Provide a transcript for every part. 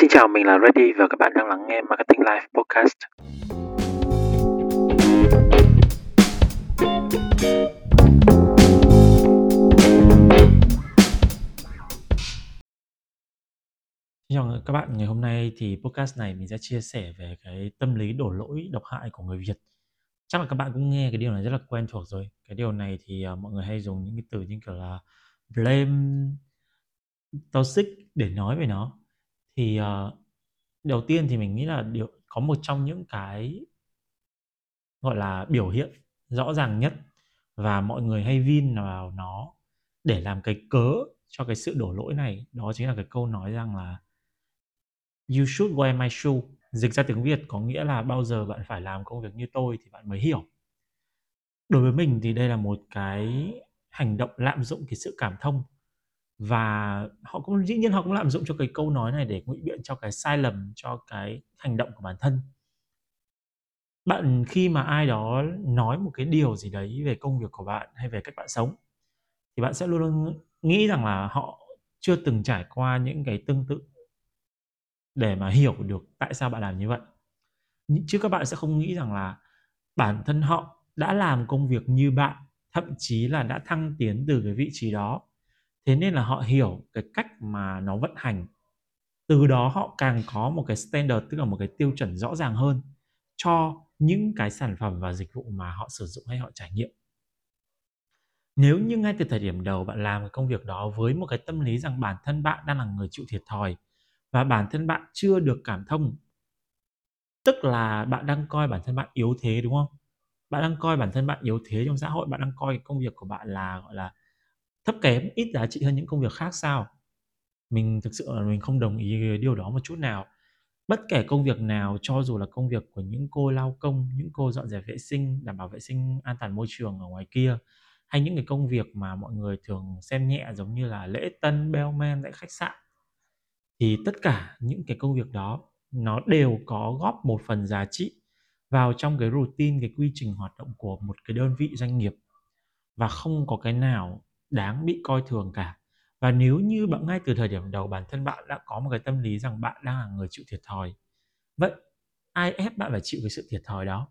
Xin chào, mình là Reddy và các bạn đang lắng nghe Marketing Life Podcast. Xin chào các bạn, ngày hôm nay thì podcast này mình sẽ chia sẻ về cái tâm lý đổ lỗi độc hại của người Việt. Chắc là các bạn cũng nghe cái điều này rất là quen thuộc rồi. Cái điều này thì à, mọi người hay dùng những cái từ như kiểu là blame, toxic để nói về nó. Thì uh, đầu tiên thì mình nghĩ là điều có một trong những cái gọi là biểu hiện rõ ràng nhất và mọi người hay vin vào nó để làm cái cớ cho cái sự đổ lỗi này đó chính là cái câu nói rằng là You should wear my shoe. Dịch ra tiếng Việt có nghĩa là bao giờ bạn phải làm công việc như tôi thì bạn mới hiểu. Đối với mình thì đây là một cái hành động lạm dụng cái sự cảm thông và họ cũng, dĩ nhiên họ cũng lạm dụng cho cái câu nói này để ngụy biện cho cái sai lầm, cho cái hành động của bản thân. Bạn khi mà ai đó nói một cái điều gì đấy về công việc của bạn hay về cách bạn sống, thì bạn sẽ luôn luôn nghĩ rằng là họ chưa từng trải qua những cái tương tự để mà hiểu được tại sao bạn làm như vậy. Chứ các bạn sẽ không nghĩ rằng là bản thân họ đã làm công việc như bạn, thậm chí là đã thăng tiến từ cái vị trí đó thế nên là họ hiểu cái cách mà nó vận hành. Từ đó họ càng có một cái standard, tức là một cái tiêu chuẩn rõ ràng hơn cho những cái sản phẩm và dịch vụ mà họ sử dụng hay họ trải nghiệm. Nếu như ngay từ thời điểm đầu bạn làm cái công việc đó với một cái tâm lý rằng bản thân bạn đang là người chịu thiệt thòi và bản thân bạn chưa được cảm thông, tức là bạn đang coi bản thân bạn yếu thế, đúng không? Bạn đang coi bản thân bạn yếu thế trong xã hội, bạn đang coi công việc của bạn là, gọi là thấp kém, ít giá trị hơn những công việc khác sao? Mình thực sự là mình không đồng ý điều đó một chút nào. Bất kể công việc nào, cho dù là công việc của những cô lao công, những cô dọn dẹp vệ sinh, đảm bảo vệ sinh an toàn môi trường ở ngoài kia, hay những cái công việc mà mọi người thường xem nhẹ giống như là lễ tân bellman tại khách sạn, thì tất cả những cái công việc đó, nó đều có góp một phần giá trị vào trong cái routine, cái quy trình hoạt động của một cái đơn vị doanh nghiệp. Và không có cái nào đáng bị coi thường cả. Và nếu như bạn ngay từ thời điểm đầu bản thân bạn đã có một cái tâm lý rằng bạn đang là người chịu thiệt thòi, vậy ai ép bạn phải chịu cái sự thiệt thòi đó?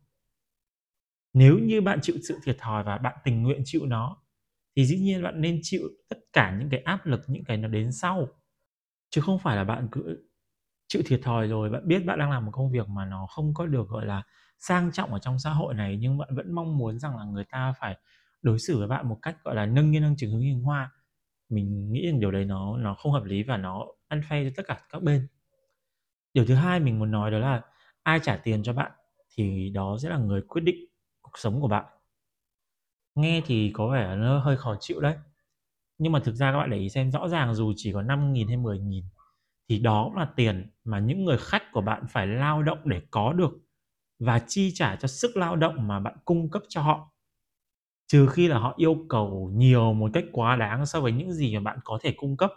Nếu như bạn chịu sự thiệt thòi và bạn tình nguyện chịu nó, thì dĩ nhiên bạn nên chịu tất cả những cái áp lực, những cái nó đến sau. Chứ không phải là bạn cứ chịu thiệt thòi rồi bạn biết bạn đang làm một công việc mà nó không có được, gọi là, sang trọng ở trong xã hội này, nhưng bạn vẫn mong muốn rằng là người ta phải đối xử với bạn một cách, gọi là, nâng như nâng chừng hướng hình hoa, mình nghĩ rằng điều đấy nó nó không hợp lý và nó ăn phay cho tất cả các bên. Điều thứ hai mình muốn nói đó là ai trả tiền cho bạn thì đó sẽ là người quyết định cuộc sống của bạn. Nghe thì có vẻ nó hơi khó chịu đấy, nhưng mà thực ra các bạn để ý xem, rõ ràng dù chỉ có 5.000 hay 10.000 thì đó là tiền mà những người khách của bạn phải lao động để có được và chi trả cho sức lao động mà bạn cung cấp cho họ trừ khi là họ yêu cầu nhiều một cách quá đáng so với những gì mà bạn có thể cung cấp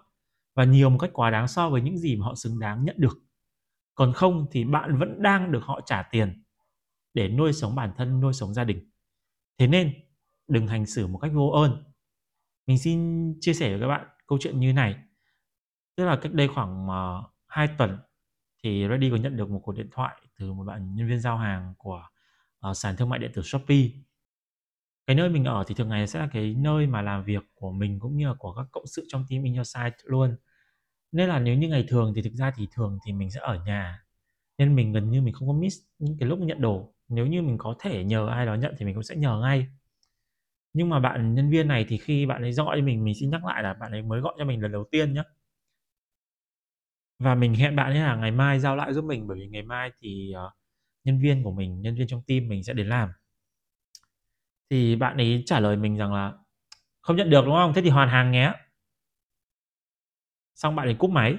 và nhiều một cách quá đáng so với những gì mà họ xứng đáng nhận được. Còn không thì bạn vẫn đang được họ trả tiền để nuôi sống bản thân nuôi sống gia đình. Thế nên đừng hành xử một cách vô ơn. Mình xin chia sẻ với các bạn câu chuyện như này. Tức là cách đây khoảng ờ, uh, 2 tuần thì Reddy có nhận được một cuộc điện thoại từ một bạn nhân viên giao hàng của uh, sàn thương mại điện tử Shopee cái nơi mình ở thì thường ngày sẽ là cái nơi mà làm việc của mình cũng như là của các cộng sự trong team in your site luôn. Nên là nếu như ngày thường thì thực ra thì thường thì mình sẽ ở nhà. Nên mình gần như mình không có miss những cái lúc nhận đồ. Nếu như mình có thể nhờ ai đó nhận thì mình cũng sẽ nhờ ngay. Nhưng mà bạn nhân viên này thì khi bạn ấy gọi cho mình mình xin nhắc lại là bạn ấy mới gọi cho mình lần đầu tiên nhé và mình hẹn bạn ấy là ngày mai giao lại giúp mình bởi vì ngày mai thì uh, nhân viên của mình nhân viên trong team mình sẽ đến làm thì bạn ấy trả lời mình rằng là, không nhận được, đúng không? Thế thì hoàn hàng nhé. Xong bạn ấy cúp máy.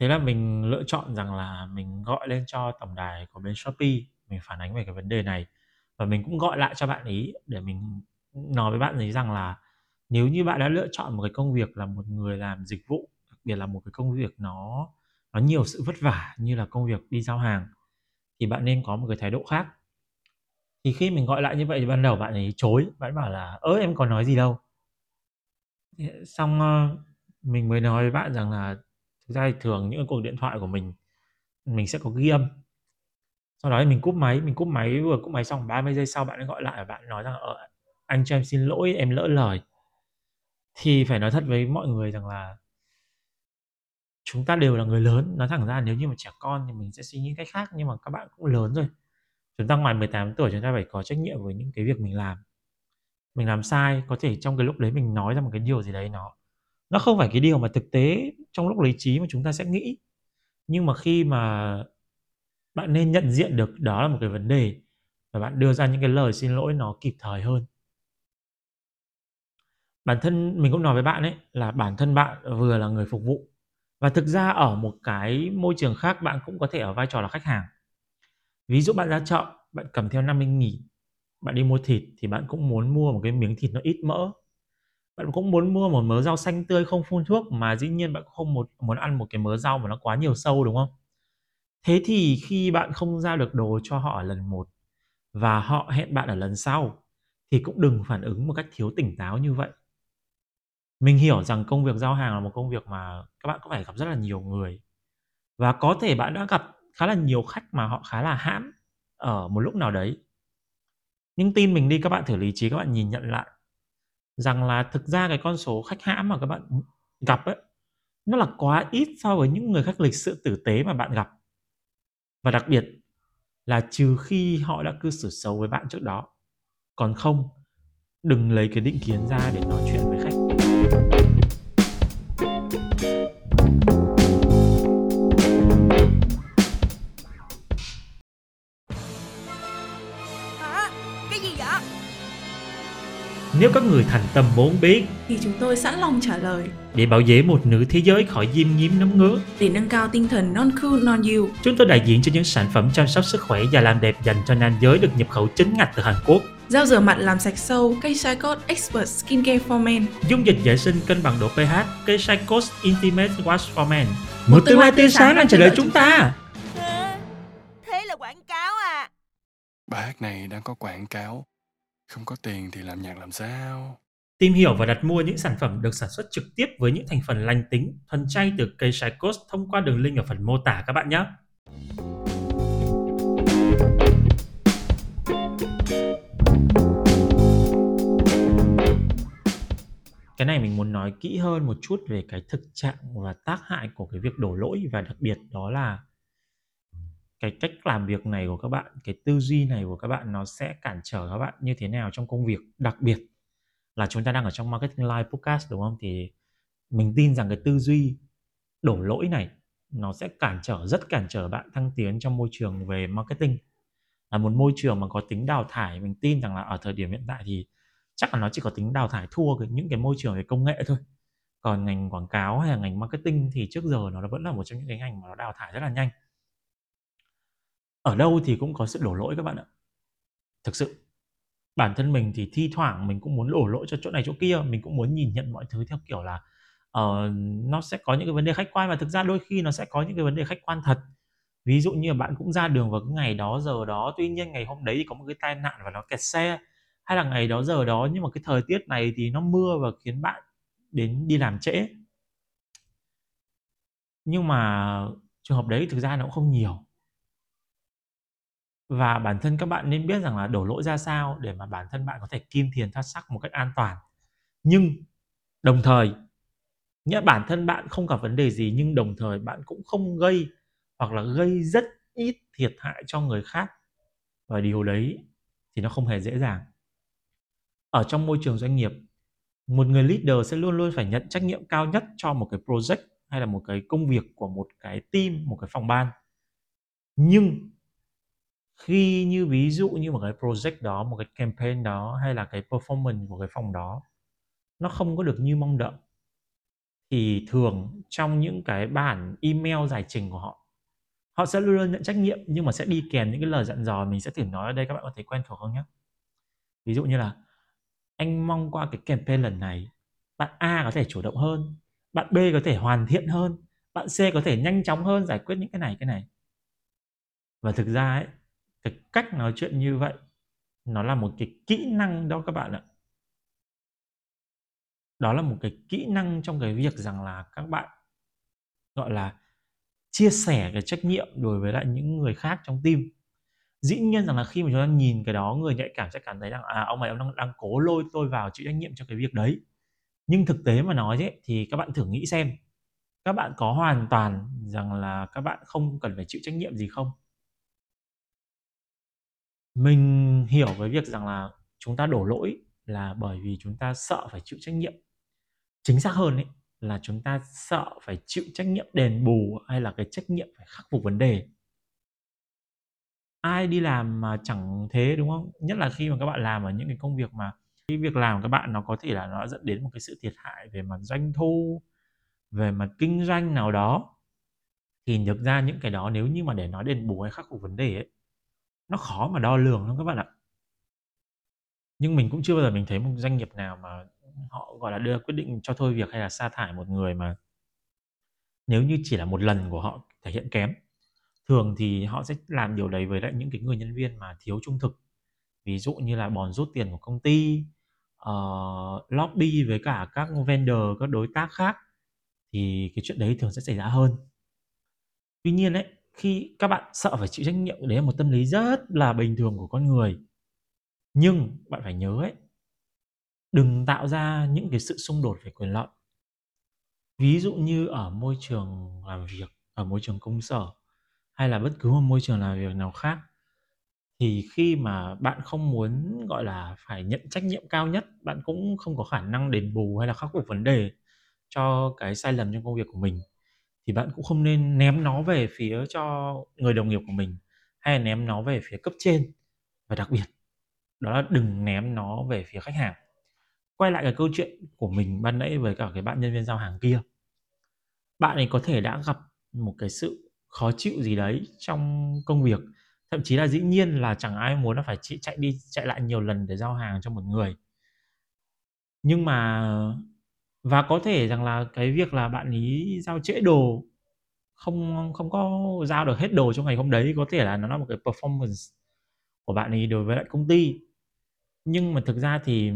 Thế là mình lựa chọn rằng là mình gọi lên cho tổng đài của bên shopee, mình phản ánh về cái vấn đề này. Và mình cũng gọi lại cho bạn ấy để mình nói với bạn ấy rằng là nếu như bạn đã lựa chọn một cái công việc là một người làm dịch vụ, đặc biệt là một cái công việc nó nó nhiều sự vất vả như là công việc đi giao hàng, thì bạn nên có một cái thái độ khác thì khi mình gọi lại như vậy thì ban đầu bạn ấy chối bạn bảo là ớ em còn nói gì đâu xong ờ, mình mới nói với bạn rằng là Thực ra thì thường những cuộc điện thoại của mình mình sẽ có ghi âm. Sau đó thì mình cúp máy, mình cúp máy vừa cúp máy xong 30 giây sau bạn ấy gọi lại và bạn nói rằng "Ờ, anh cho em xin lỗi, em lỡ lời." Thì phải nói thật với mọi người rằng là chúng ta đều là người lớn, nói thẳng ra nếu như mà trẻ con thì mình sẽ suy nghĩ cách khác, nhưng mà các bạn cũng lớn rồi. Chúng ta ngoài 18 tuổi chúng ta phải có trách nhiệm với những cái việc mình làm. Mình làm sai, có thể trong cái lúc đấy mình nói ra một cái điều gì đấy nó nó không phải cái điều mà thực tế trong lúc lý trí mà chúng ta sẽ nghĩ. Nhưng mà khi mà bạn nên nhận diện được đó là một cái vấn đề và bạn đưa ra những cái lời xin lỗi nó kịp thời hơn. Bản thân mình cũng nói với bạn ấy là bản thân bạn vừa là người phục vụ và thực ra ở một cái môi trường khác bạn cũng có thể ở vai trò là khách hàng. Ví dụ bạn ra chợ, bạn cầm theo 50.000, bạn đi mua thịt thì bạn cũng muốn mua một cái miếng thịt nó ít mỡ. Bạn cũng muốn mua một mớ rau xanh tươi không phun thuốc mà dĩ nhiên bạn cũng không một muốn ăn một cái mớ rau mà nó quá nhiều sâu, đúng không? Thế thì khi bạn không giao được đồ cho họ ở lần một và họ hẹn bạn ở lần sau thì cũng đừng phản ứng một cách thiếu tỉnh táo như vậy. Mình hiểu rằng công việc giao hàng là một công việc mà các bạn có phải gặp rất là nhiều người. Và có thể bạn đã gặp khá là nhiều khách mà họ khá là hãm ở một lúc nào đấy. Nhưng tin mình đi các bạn thử lý trí các bạn nhìn nhận lại rằng là thực ra cái con số khách hãm mà các bạn gặp ấy nó là quá ít so với những người khách lịch sự tử tế mà bạn gặp. Và đặc biệt là trừ khi họ đã cư xử xấu với bạn trước đó. Còn không, đừng lấy cái định kiến ra để nói chuyện Nếu các người thành tâm muốn biết Thì chúng tôi sẵn lòng trả lời để bảo vệ một nữ thế giới khỏi diêm nhiễm nấm ngứa, để nâng cao tinh thần non cool non you. chúng tôi đại diện cho những sản phẩm chăm sóc sức khỏe và làm đẹp dành cho nam giới được nhập khẩu chính ngạch từ Hàn Quốc. Gel rửa mặt làm sạch sâu, cây Code Expert Skincare for Men. Dung dịch vệ sinh cân bằng độ pH, cây Sycos Intimate Wash for Men. Một tương lai tươi sáng đang chờ đợi chúng ta. Thế, thế là quảng cáo à? Bài hát này đang có quảng cáo. Không có tiền thì làm nhạc làm sao? Tìm hiểu và đặt mua những sản phẩm được sản xuất trực tiếp với những thành phần lành tính, thuần chay từ cây Sycos thông qua đường link ở phần mô tả các bạn nhé. Cái này mình muốn nói kỹ hơn một chút về cái thực trạng và tác hại của cái việc đổ lỗi và đặc biệt đó là cái cách làm việc này của các bạn, cái tư duy này của các bạn nó sẽ cản trở các bạn như thế nào trong công việc. Đặc biệt là chúng ta đang ở trong Marketing Live Podcast đúng không? Thì mình tin rằng cái tư duy đổ lỗi này nó sẽ cản trở rất cản trở bạn thăng tiến trong môi trường về marketing là một môi trường mà có tính đào thải mình tin rằng là ở thời điểm hiện tại thì chắc là nó chỉ có tính đào thải thua cái những cái môi trường về công nghệ thôi còn ngành quảng cáo hay là ngành marketing thì trước giờ nó vẫn là một trong những cái ngành mà nó đào thải rất là nhanh ở đâu thì cũng có sự đổ lỗi các bạn ạ. Thực sự bản thân mình thì thi thoảng mình cũng muốn đổ lỗi cho chỗ này chỗ kia mình cũng muốn nhìn nhận mọi thứ theo kiểu là uh, nó sẽ có những cái vấn đề khách quan và thực ra đôi khi nó sẽ có những cái vấn đề khách quan thật. Ví dụ như là bạn cũng ra đường vào cái ngày đó giờ đó tuy nhiên ngày hôm đấy thì có một cái tai nạn và nó kẹt xe hay là ngày đó giờ đó nhưng mà cái thời tiết này thì nó mưa và khiến bạn đến đi làm trễ. Nhưng mà trường hợp đấy thực ra nó cũng không nhiều và bản thân các bạn nên biết rằng là đổ lỗi ra sao để mà bản thân bạn có thể kim thiền thoát sắc một cách an toàn. Nhưng đồng thời nghĩa bản thân bạn không gặp vấn đề gì nhưng đồng thời bạn cũng không gây hoặc là gây rất ít thiệt hại cho người khác. Và điều đấy thì nó không hề dễ dàng. Ở trong môi trường doanh nghiệp, một người leader sẽ luôn luôn phải nhận trách nhiệm cao nhất cho một cái project hay là một cái công việc của một cái team, một cái phòng ban. Nhưng khi như ví dụ như một cái project đó, một cái campaign đó hay là cái performance của cái phòng đó, nó không có được như mong đợi, thì thường trong những cái bản email giải trình của họ họ sẽ luôn luôn nhận trách nhiệm nhưng mà sẽ đi kèm những cái lời dặn dò mình sẽ thử nói ở đây các bạn có thấy quen thuộc không nhé ví dụ như là, anh mong qua cái campaign lần này, bạn A có thể chủ động hơn, bạn B có thể hoàn thiện hơn, bạn C có thể nhanh chóng hơn giải quyết những cái này cái này. Và thực ra ấy cái cách nói chuyện như vậy nó là một cái kỹ năng đó các bạn ạ. Đó là một cái kỹ năng trong cái việc rằng là các bạn gọi là chia sẻ cái trách nhiệm đối với lại những người khác trong team. Dĩ nhiên rằng là khi mà chúng ta nhìn cái đó người nhạy cảm sẽ cảm thấy rằng à ông này ông đang, đang cố lôi tôi vào chịu trách nhiệm cho cái việc đấy. Nhưng thực tế mà nói ấy, thì các bạn thử nghĩ xem các bạn có hoàn toàn rằng là các bạn không cần phải chịu trách nhiệm gì không? Mình hiểu với việc rằng là chúng ta đổ lỗi là bởi vì chúng ta sợ phải chịu trách nhiệm. Chính xác hơn ấy, là chúng ta sợ phải chịu trách nhiệm đền bù hay là cái trách nhiệm phải khắc phục vấn đề. Ai đi làm mà chẳng thế, đúng không? Nhất là khi mà các bạn làm ở những cái công việc mà cái việc làm của các bạn nó có thể là nó dẫn đến một cái sự thiệt hại về mặt doanh thu, về mặt kinh doanh nào đó. Thì thực ra những cái đó nếu như mà để nói đền bù hay khắc phục vấn đề ấy nó khó mà đo lường lắm các bạn ạ. Nhưng mình cũng chưa bao giờ mình thấy một doanh nghiệp nào mà họ gọi là đưa quyết định cho thôi việc hay là sa thải một người mà nếu như chỉ là một lần của họ thể hiện kém. Thường thì họ sẽ làm điều đấy với lại những cái người nhân viên mà thiếu trung thực. Ví dụ như là bòn rút tiền của công ty uh, lobby với cả các vendor các đối tác khác thì cái chuyện đấy thường sẽ xảy ra hơn. Tuy nhiên ấy khi các bạn sợ phải chịu trách nhiệm, đấy là một tâm lý rất là bình thường của con người. Nhưng bạn phải nhớ ấy, đừng tạo ra những cái sự xung đột về quyền lợi. Ví dụ như ở môi trường làm việc, ở môi trường công sở, hay là bất cứ một môi trường làm việc nào khác, thì khi mà bạn không muốn, gọi là, phải nhận trách nhiệm cao nhất, bạn cũng không có khả năng đền bù hay là khắc phục vấn đề cho cái sai lầm trong công việc của mình thì bạn cũng không nên ném nó về phía cho người đồng nghiệp của mình, hay là ném nó về phía cấp trên và đặc biệt, đó là đừng ném nó về phía khách hàng. Quay lại cái câu chuyện của mình ban nãy với cả cái bạn nhân viên giao hàng kia. Bạn ấy có thể đã gặp một cái sự khó chịu gì đấy trong công việc, thậm chí là dĩ nhiên là chẳng ai muốn là phải chạy đi, chạy lại nhiều lần để giao hàng cho một người. Nhưng mà và có thể rằng là cái việc là bạn ý giao trễ đồ không không có giao được hết đồ trong ngày hôm đấy, có thể là nó là một cái performance của bạn ấy đối với lại công ty. Nhưng mà thực ra thì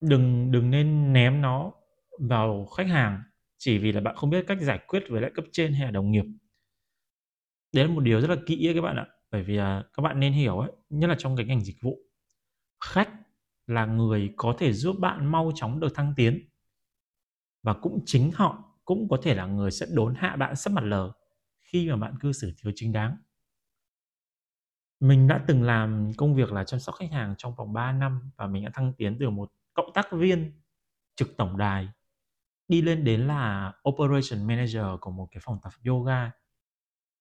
đừng đừng nên ném nó vào khách hàng chỉ vì là bạn không biết cách giải quyết với lại cấp trên hay là đồng nghiệp. Đấy là một điều rất là kỹ ấy các bạn ạ, bởi vì là các bạn nên hiểu ấy, nhất là trong cái ngành dịch vụ, khách là người có thể giúp bạn mau chóng được thăng tiến. Và cũng chính họ cũng có thể là người sẽ đốn hạ bạn sắp mặt lờ khi mà bạn cư xử thiếu chính đáng. Mình đã từng làm công việc là chăm sóc khách hàng trong vòng 3 năm và mình đã thăng tiến từ một cộng tác viên trực tổng đài đi lên đến là operation manager của một cái phòng tập yoga.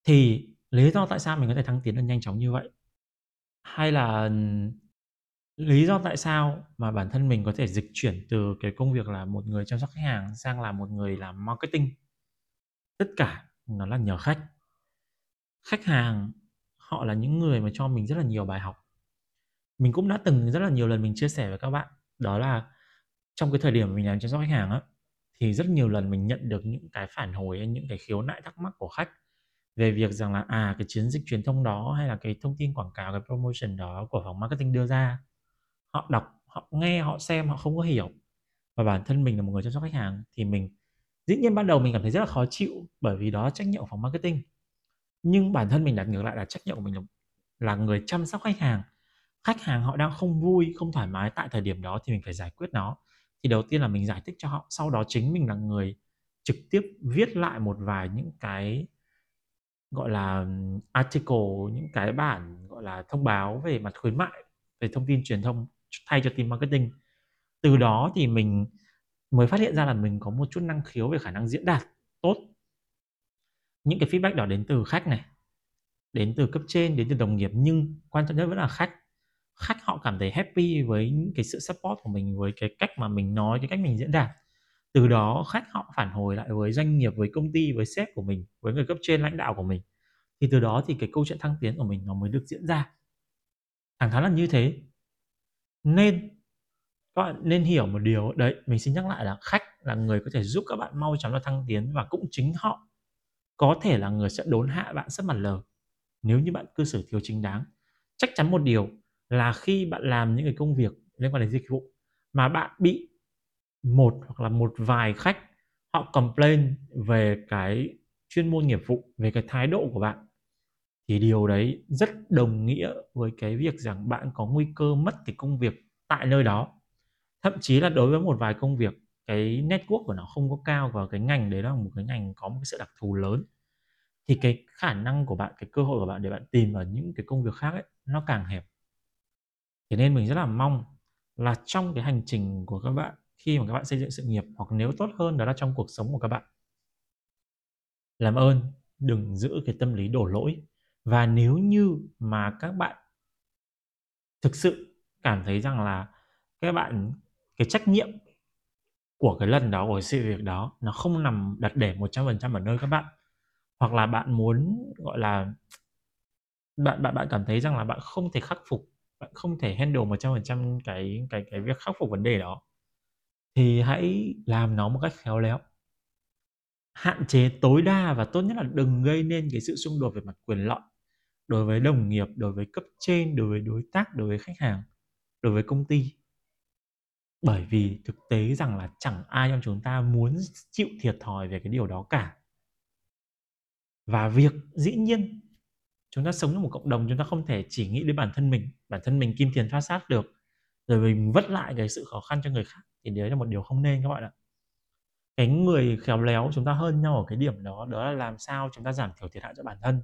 Thì lý do tại sao mình có thể thăng tiến được nhanh chóng như vậy? Hay là lý do tại sao mà bản thân mình có thể dịch chuyển từ cái công việc là một người chăm sóc khách hàng sang là một người làm marketing? Tất cả nó là nhờ khách. Khách hàng, họ là những người mà cho mình rất là nhiều bài học. Mình cũng đã từng rất là nhiều lần mình chia sẻ với các bạn, đó là trong cái thời điểm mình làm chăm sóc khách hàng á, thì rất nhiều lần mình nhận được những cái phản hồi những cái khiếu nại thắc mắc của khách về việc rằng là à cái chiến dịch truyền thông đó hay là cái thông tin quảng cáo, cái promotion đó của phòng marketing đưa ra họ đọc họ nghe họ xem họ không có hiểu. Và bản thân mình là một người chăm sóc khách hàng thì mình dĩ nhiên ban đầu mình cảm thấy rất là khó chịu bởi vì đó là trách nhiệm của phòng marketing. Nhưng bản thân mình đặt ngược lại là trách nhiệm của mình là, là người chăm sóc khách hàng. Khách hàng họ đang không vui không thoải mái tại thời điểm đó thì mình phải giải quyết nó. Thì đầu tiên là mình giải thích cho họ sau đó chính mình là người trực tiếp viết lại một vài những cái gọi là article những cái bản gọi là thông báo về mặt khuyến mại về thông tin truyền thông thay cho team marketing. Từ đó thì mình mới phát hiện ra là mình có một chút năng khiếu về khả năng diễn đạt tốt. Những cái feedback đó đến từ khách này đến từ cấp trên đến từ đồng nghiệp nhưng quan trọng nhất vẫn là khách. Khách họ cảm thấy happy với những cái sự support của mình với cái cách mà mình nói cái cách mình diễn đạt. Từ đó khách họ phản hồi lại với doanh nghiệp với công ty với sếp của mình với người cấp trên lãnh đạo của mình. Thì từ đó thì cái câu chuyện thăng tiến của mình nó mới được diễn ra. Thẳng thắn là như thế nên, các bạn nên hiểu một điều, đấy, mình xin nhắc lại là khách là người có thể giúp các bạn mau chóng là thăng tiến và cũng chính họ có thể là người sẽ đốn hạ bạn rất mặt lờ. Nếu như bạn cư xử thiếu chính đáng, chắc chắn một điều là khi bạn làm những cái công việc liên quan đến dịch vụ mà bạn bị một hoặc là một vài khách họ complain về cái chuyên môn nghiệp vụ, về cái thái độ của bạn thì điều đấy rất đồng nghĩa với cái việc rằng bạn có nguy cơ mất cái công việc tại nơi đó. Thậm chí là đối với một vài công việc, cái network của nó không có cao và cái ngành đấy là một cái ngành có một cái sự đặc thù lớn, thì cái khả năng của bạn, cái cơ hội của bạn để bạn tìm ở những cái công việc khác ấy, nó càng hẹp. Thế nên mình rất là mong là trong cái hành trình của các bạn, khi mà các bạn xây dựng sự nghiệp, hoặc nếu tốt hơn, đó là trong cuộc sống của các bạn, làm ơn, đừng giữ cái tâm lý đổ lỗi và nếu như mà các bạn thực sự cảm thấy rằng là các bạn, cái trách nhiệm của cái lần đó, của sự việc đó, nó không nằm đặt để 100% ở nơi các bạn, hoặc là bạn muốn, gọi là, bạn bạn bạn cảm thấy rằng là bạn không thể khắc phục, bạn không thể handle 100% cái cái cái việc khắc phục vấn đề đó, thì hãy làm nó một cách khéo léo. Hạn chế tối đa và tốt nhất là đừng gây nên cái sự xung đột về mặt quyền lợi đối với đồng nghiệp, đối với cấp trên, đối với đối tác, đối với khách hàng, đối với công ty. Bởi vì thực tế rằng là chẳng ai trong chúng ta muốn chịu thiệt thòi về cái điều đó cả. Và việc dĩ nhiên, chúng ta sống trong một cộng đồng, chúng ta không thể chỉ nghĩ đến bản thân mình, bản thân mình kim tiền phát sát được, rồi mình vất lại cái sự khó khăn cho người khác, thì đấy là một điều không nên các bạn ạ. Cái người khéo léo chúng ta hơn nhau ở cái điểm đó đó là làm sao chúng ta giảm thiểu thiệt hại cho bản thân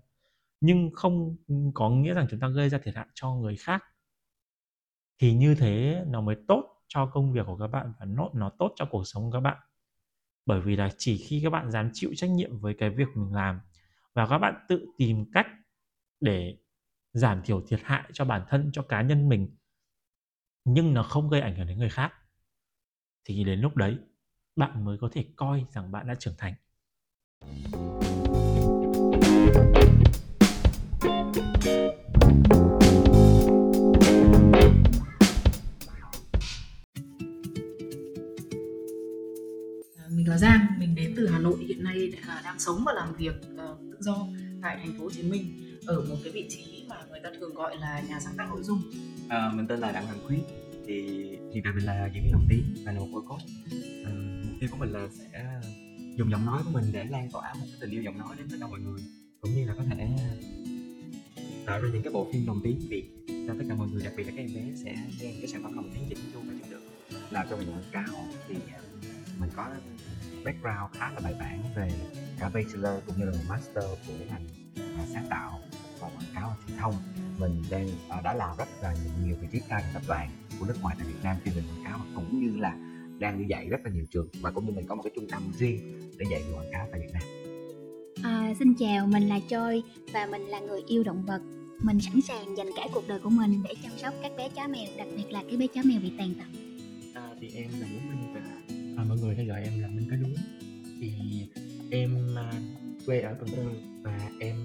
nhưng không có nghĩa rằng chúng ta gây ra thiệt hại cho người khác. Thì như thế nó mới tốt cho công việc của các bạn và nó nó tốt cho cuộc sống của các bạn. Bởi vì là chỉ khi các bạn dám chịu trách nhiệm với cái việc mình làm và các bạn tự tìm cách để giảm thiểu thiệt hại cho bản thân, cho cá nhân mình, nhưng nó không gây ảnh hưởng đến người khác, thì đến lúc đấy bạn mới có thể coi rằng bạn đã trưởng thành. thank you hiện là đang sống và làm việc uh, tự do tại thành phố Hồ Chí Minh ở một cái vị trí mà người ta thường gọi là nhà sáng tạo nội dung. À, mình tên là Đặng Hoàng Khuyết thì hiện tại mình là diễn viên đồng tiếng và là một cô coach. À, mục tiêu của mình là sẽ dùng giọng nói của mình để lan tỏa một cái tình yêu giọng nói đến tất cả mọi người cũng như là có thể tạo ra những cái bộ phim đồng tiếng Việt cho tất cả mọi người đặc biệt là các em bé sẽ nghe cái sản phẩm đồng tiếng chỉnh chu và chất lượng làm cho mình quảng cáo thì ờ, mình có background khá là bài bản về cả bachelor cũng như là master của ngành à, sáng tạo và quảng cáo và truyền thông mình đang à, đã làm rất là nhiều, nhiều vị trí cao trong tập đoàn của nước ngoài tại Việt Nam chuyên về quảng cáo cũng như là đang đi dạy rất là nhiều trường và cũng như mình có một cái trung tâm riêng để dạy về quảng cáo tại Việt Nam. À, xin chào, mình là Choi và mình là người yêu động vật. Mình sẵn sàng dành cả cuộc đời của mình để chăm sóc các bé chó mèo, đặc biệt là cái bé chó mèo bị tàn tật. À, thì em là Nguyễn Minh và à, mọi người hay gọi em là Minh Cá Đuối thì em à, quê ở Cần Thơ và em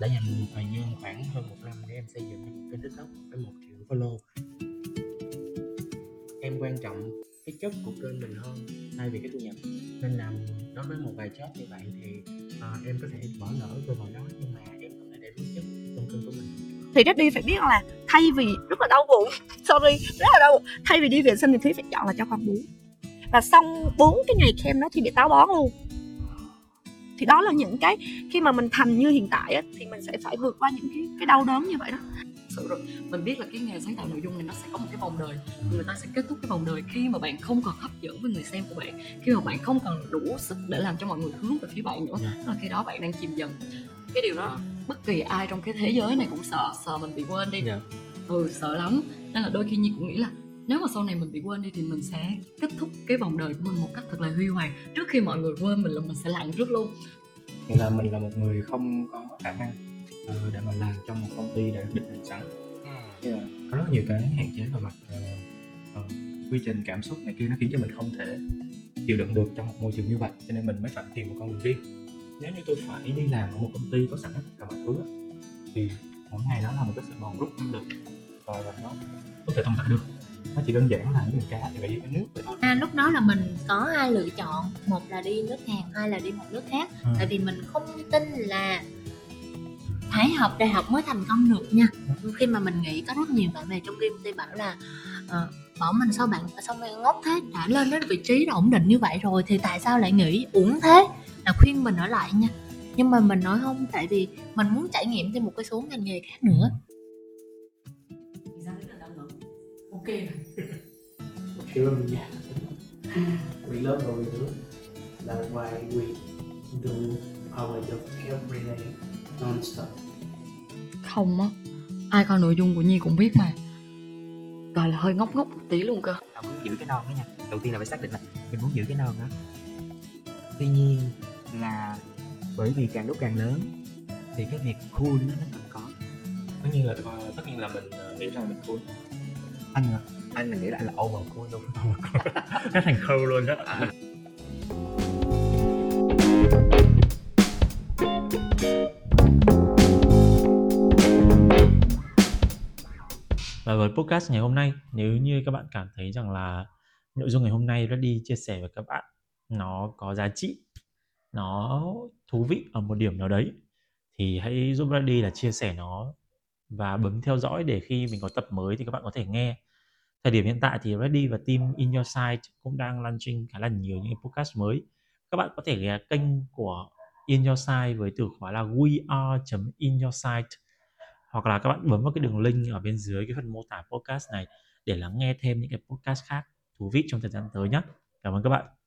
đã dành một thời gian khoảng hơn một năm để em xây dựng một kênh tiktok với một triệu follow. Em quan trọng cái chất của kênh mình hơn thay vì cái thu nhập. Nên làm đối với một vài job như vậy thì à, em có thể bỏ lỡ cơ hội đó nhưng mà em không thể để bước chất trong kênh của mình. Thì Daddy phải biết là thay vì rất là đau bụng sorry rất là đau bụng thay vì đi vệ sinh thì thúy phải chọn là cho con bú và xong bốn cái ngày kem đó thì bị táo bón luôn. Thì đó là những cái khi mà mình thành như hiện tại á, thì mình sẽ phải vượt qua những cái cái đau đớn như vậy đó. Sự rồi mình biết là cái nghề sáng tạo nội dung này nó sẽ có một cái vòng đời. Người ta sẽ kết thúc cái vòng đời khi mà bạn không còn hấp dẫn với người xem của bạn khi mà bạn không còn đủ sức để làm cho mọi người hướng về phía bạn nữa. Dạ. là khi đó bạn đang chìm dần. Cái điều đó bất kỳ ai trong cái thế giới này cũng sợ sợ mình bị quên đi. Dạ. ừ sợ lắm. Nên là đôi khi nhi cũng nghĩ là nếu mà sau này mình bị quên đi thì mình sẽ kết thúc cái vòng đời của mình một cách thật là huy hoàng. Trước khi mọi người quên mình là mình sẽ lặn trước luôn. Là mình là một người không có khả năng ờ, để mà làm trong một công ty đã được định hình sẵn là có rất nhiều cái hạn chế về mặt ờ, ờ, quy trình cảm xúc này kia nó khiến cho mình không thể chịu đựng được trong một môi trường như vậy. Cho nên mình mới phải tìm một con đường riêng nếu như tôi phải đi làm ở một công ty có sẵn tất cả mọi thứ á, thì mỗi ngày đó là một cái sự bòn rút năng lượng. Và nó không thể tồn tại được nó chỉ đơn giản là những cá thì phải đi với nước vậy. À, lúc đó là mình có hai lựa chọn. Một là đi nước Hàn hai là đi một nước khác. Ừ. tại vì mình không tin là phải học đại học mới thành công được nha. Khi mà mình nghĩ có rất nhiều bạn bè trong game tôi bảo là ờ, bảo mình sao bạn sao mày ngốc thế? Đã lên đến vị trí đã ổn định như vậy rồi thì tại sao lại nghĩ uổng thế? Là khuyên mình ở lại nha. Nhưng mà mình nói không tại vì mình muốn trải nghiệm thêm một cái số ngành nghề khác nữa Ok này. kiểu là mình già we lớn rồi nữa là why we do our job every day non stop không á. Ai coi nội dung của nhi cũng biết mà. Gọi là hơi ngốc ngốc một tí luôn cơ. Tao muốn giữ cái non đó nha. Đầu tiên là phải xác định là mình muốn giữ cái non đó. Tuy nhiên là bởi vì càng lúc càng lớn thì cái việc cool nó nó cần có. Tất nhiên là ờ, tất nhiên là mình ờ, nghĩ rằng mình cool anh à, anh mình nghĩ là anh là over cool luôn Nó thành khâu luôn đó. Và với podcast ngày hôm nay, nếu như các bạn cảm thấy rằng là nội dung ngày hôm nay Reddy chia sẻ với các bạn nó có giá trị, nó thú vị ở một điểm nào đấy thì hãy giúp Reddy là chia sẻ nó và bấm theo dõi để khi mình có tập mới thì các bạn có thể nghe. Thời điểm hiện tại thì Reddy và team In Your Site cũng đang launching khá là nhiều những podcast mới. Các bạn có thể ghé kênh của In Your Site với từ khóa là weare.inyoursite hoặc là các bạn bấm vào cái đường link ở bên dưới cái phần mô tả podcast này để lắng nghe thêm những cái podcast khác thú vị trong thời gian tới nhé. Cảm ơn các bạn.